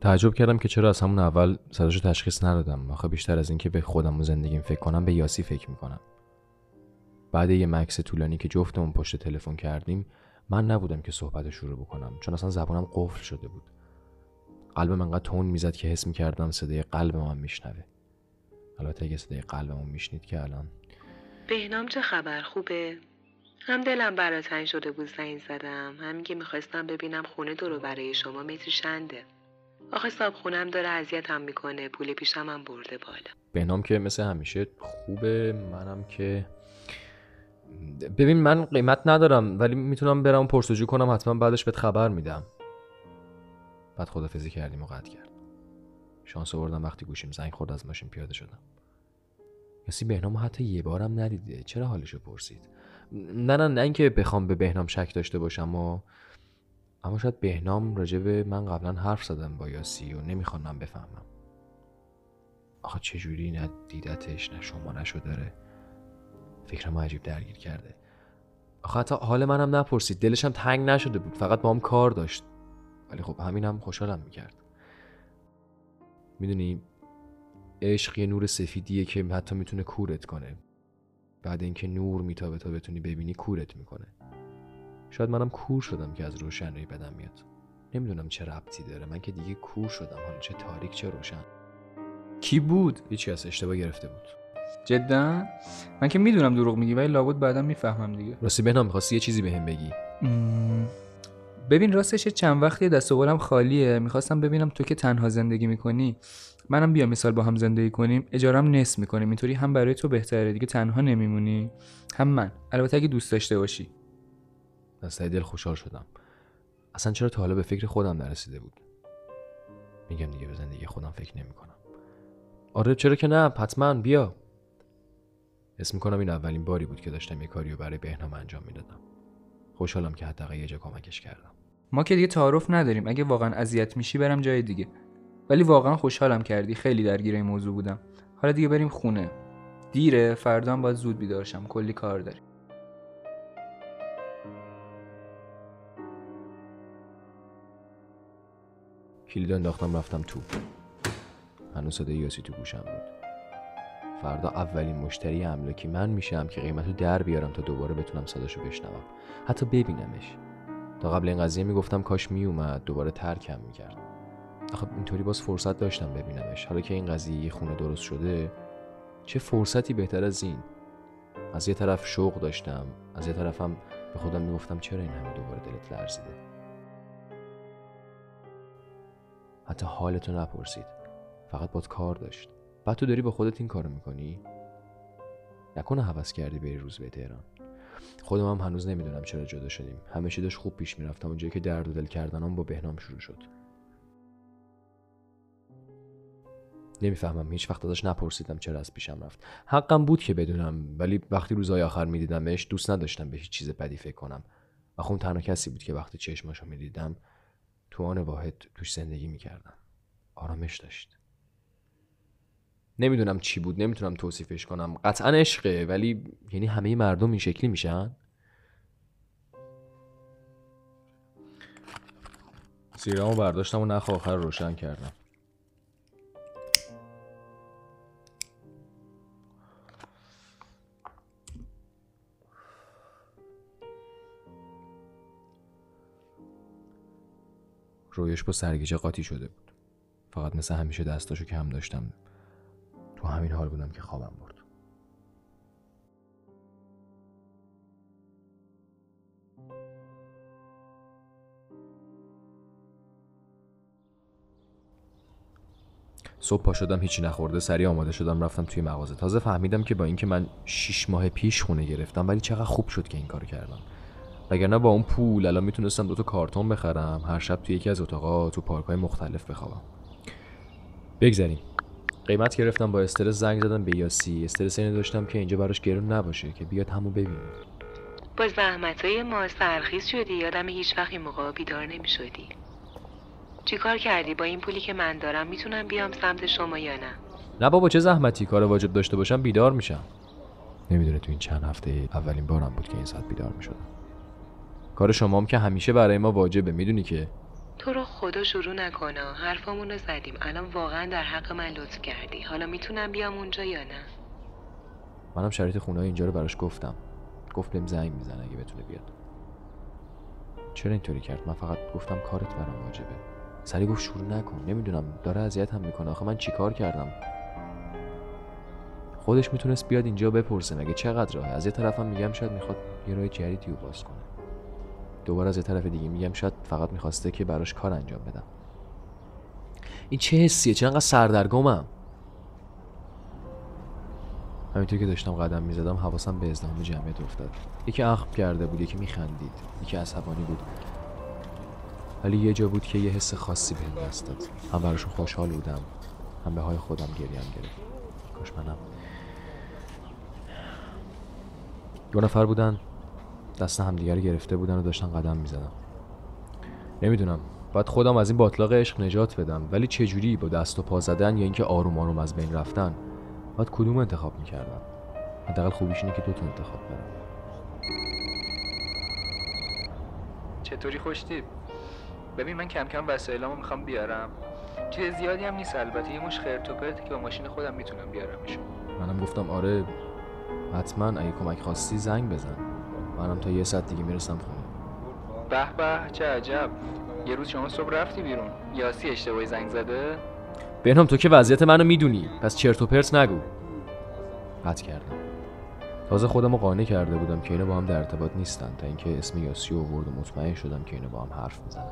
تعجب کردم که چرا از همون اول صداشو تشخیص ندادم. آخه بیشتر از اینکه به خودم و زندگیم فکر کنم به یاسی فکر می‌کنم. بعد یه مکس طولانی که جفتمون پشت تلفن کردیم من نبودم که صحبت شروع بکنم چون اصلا زبانم قفل شده بود. قلبم انقدر تون می‌زد که حس می‌کردم صدای قلب من میشنوه. البته اگه صدای قلبمون میشنید که الان. بهنام چه خبر؟ خوبه؟ هم دلم برا تنگ شده بود زنگ زدم. همین که می‌خواستم ببینم خونه دورو برای شما متری چنده آخه صاحب خونم داره اذیتم می‌کنه. پول پیشم هم برده بالا. بهنام که مثل همیشه خوبه. منم که ببین من قیمت ندارم ولی می‌تونم برم پرسجو کنم. حتما بعدش بهت خبر میدم. بعد خدافزی کردیم و قطع کرد شانس آوردم وقتی گوشیم زنگ خورد از ماشین پیاده شدم. کسی بهنام حتی یه بارم ندیده. چرا حالشو پرسید؟ نه نه نه اینکه بخوام به بهنام شک داشته باشم و اما شاید بهنام راجع به من قبلا حرف زدم با یاسی و نمی‌خوام من بفهمم. آخه چجوری نه دیدتش نه شما نشو داره. فکرم عجیب درگیر کرده. آخه حتی حال منم نپرسید. دلشم تنگ نشده بود. فقط با هم کار داشت. ولی خب همینم خوشحالم می‌کرد. می‌دونی عشق یه نور سفیدیه که حتی می‌تونه کورت کنه. بعد اینکه نور میتابه تا بتونی ببینی کورت می‌کنه. شاید منم کور شدم که از روشنایی بدم میاد. نمی‌دونم چه ربطی داره. من که دیگه کور شدم. حالا چه تاریک چه روشن. کی بود؟ هیچی از اشتباه گرفته بود. جدا؟ من که می‌دونم دروغ میگی ولی لابد بعدا می‌فهمم دیگه. راستی بهنام می‌خواستی یه چیزی بهم بگی؟ مم، ببین راستش چند وقتی دست و خالیه. می‌خواستم ببینم تو که تنها زندگی می‌کنی. منم بیا مثال با هم زندگی کنیم. اجارم نصف می‌کنیم. اینطوری هم برای تو بهتره. دیگه تنها نمیمونی. هم من. البته اگه دوست داشته باشی. از ته دل خوشحال شدم. اصلا چرا تا حالا به فکر خودم نرسیده بود؟ میگم دیگه به زندگی خودم فکر نمی‌کنم. آره چرا که نه؟ حتما. بیا. اسم می‌کنم این اولین باری بود که داشتم یه کاریو برای بهنام انجام می‌دادم. خوشحالم که حداقل یه جا کمکش کردم. ما که دیگه تعارف نداریم. اگه واقعا اذیت میشی برم جای دیگه. ولی واقعا خوشحالم کردی. خیلی درگیر این موضوع بودم. حالا دیگه بریم خونه. دیره. فردا باید زود بیدار شم. کلی کار داریم. کلید انداختم رفتم تو هنوز صدای یاسی تو گوشم بود. فردا اولین مشتری املاکی من میشم که قیمتو در بیارم تا دوباره بتونم صداشو بشنوم. حتی ببینمش. تا قبل این قضیه می‌گفتم کاش میومد دوباره ترکم می‌کرد. آخه اینطوری باز فرصت داشتم ببینمش. حالا که این قضیه یه خونه درست شده چه فرصتی بهتر از این؟ از یه طرف شوق داشتم از یه طرفم به خودم می‌گفتم چرا این همه دوباره دلت لرزیده؟ حتی حالتو نپرسید. فقط باد کار داشت. بعد تو داری با خودت این کارو می‌کنی؟ نکنه هوس کردی بری روز به تهران. خودم هم هنوز نمی‌دونم چرا جدا شدیم. همه چی داشت خوب پیش می‌رفتم اونجایی که درد و دل کردنم با بهنام شروع شد. نمی‌فهمم هیچ وقت ازش نپرسیدم چرا از پیشم رفت. حقم بود که بدونم ولی وقتی روزهای آخر میدیدمش دوست نداشتم به هیچ چیز بدی فکر کنم. و خون تنها کسی بود که وقتی چشماشو می‌دیدم تو آن واحد توش زندگی می‌کردم. آرامش داشت. نمی‌دونم چی بود نمی‌تونم توصیفش کنم. قطعا عشقه ولی یعنی همه مردم این شکلی میشن؟ سیرامو برداشتم و نخ آخر روشن کردم. رویش با سرگیجه قاطی شده بود. فقط مثل همیشه دستاشو کم داشتم. تو همین حال بودم که خوابم برد. صبح پا شدم هیچی نخورده سریع آماده شدم رفتم توی مغازه. تازه فهمیدم که با اینکه من شیش ماه پیش خونه گرفتم ولی چقدر خوب شد که این کار کردم. وگرنه با اون پول الان می‌تونستم دوتا کارتون بخرم هر شب توی یکی از اتاقا تو پارک های مختلف بخوابم. بگذریم. قیمت گرفتم با استرس زنگ زدم به یاسی. استرس اینو داشتم که اینجا براش گرون نباشه که بیاد همو ببینه. با زحمت های ما سرخیز شدی. یادم هیچ وقت این موقع بیدار نمی شدی چیکار کردی؟ با این پولی که من دارم می‌تونم بیام سمت شما یا نه؟ نه بابا چه زحمتی؟ کار واجب داشته باشم بیدار میشم. نمی‌دونه تو این چند هفته اولین بارم بود که این ساعت بیدار می‌شدم. کار شمام که همیشه برای ما واجبه می‌دونی که؟ تو رو خدا شروع نکنه. حرفامون رو زدیم. الان واقعا در حق من لطف کردی. حالا می‌تونم بیام اونجا یا نه؟ منم شرایط خونه اینجا رو براش گفتم. گفت بهم زنگ می‌زنه اگه بتونه بیاد. چرا اینطوری کرد؟ من فقط گفتم کارت برام واجبه. سری گفت شروع نکن. نمی‌دونم. داره اذیت هم می‌کنه. آخه من چیکار کردم؟ خودش می‌تونست بیاد اینجا بپرسه. مگه چقدر راهه؟ از یه طرفم میگم شاید می‌خواد یه راه جدیدی رو باز کنه. دوباره از یه طرف دیگه میگم شاید فقط می‌خواسته که براش کار انجام بدم. این چه حسیه؟ چرا انقدر سردرگمم. همینطور که داشتم قدم می‌زدم حواسم به ازدهام جمعیت افتاد. یکی اخم کرده بود یکی میخندید یکی عصبانی بود. ولی یه جا بود که یه حس خاصی بهم دست داد. هم براشون خوشحال بودم هم به های خودم گریم گرفت. کاش منم. دو نفر بودن. دست همدیگه رو گرفته بودن و داشتن قدم می‌زدن. نمی‌دونم. باید خودم از این باطلاق عشق نجات بدم. ولی چجوری با دست و پا زدن یا اینکه آروم آروم از بین رفتن باید کدوم انتخاب می‌کردم؟ حداقل خوبیش اینه که دوتا انتخاب برم چطوری خوشتیب ببین من کم کم وسایلامو می‌خوام بیارم. چیز زیادی هم نیست البته. یه مش خرت و پرتی که با ماشین خودم می‌تونم بیارمشون. منم گفتم آره حتما اگه کمک خواستی زنگ بزن. منم تا یه ساعت دیگه می‌رسم خونه. به به چه عجب. یه روز شما صبح رفتی بیرون. یاسی اشتباهی زنگ زده؟ بهنام تو که وضعیت منو می‌دونی. پس چرت و پرت نگو. قطع کردم. تازه خودم رو قانع کرده بودم که اینا با هم در ارتباط نیستن. تا اینکه اسم یاسی آورد و مطمئن شدم که اینا با هم حرف می‌زنن.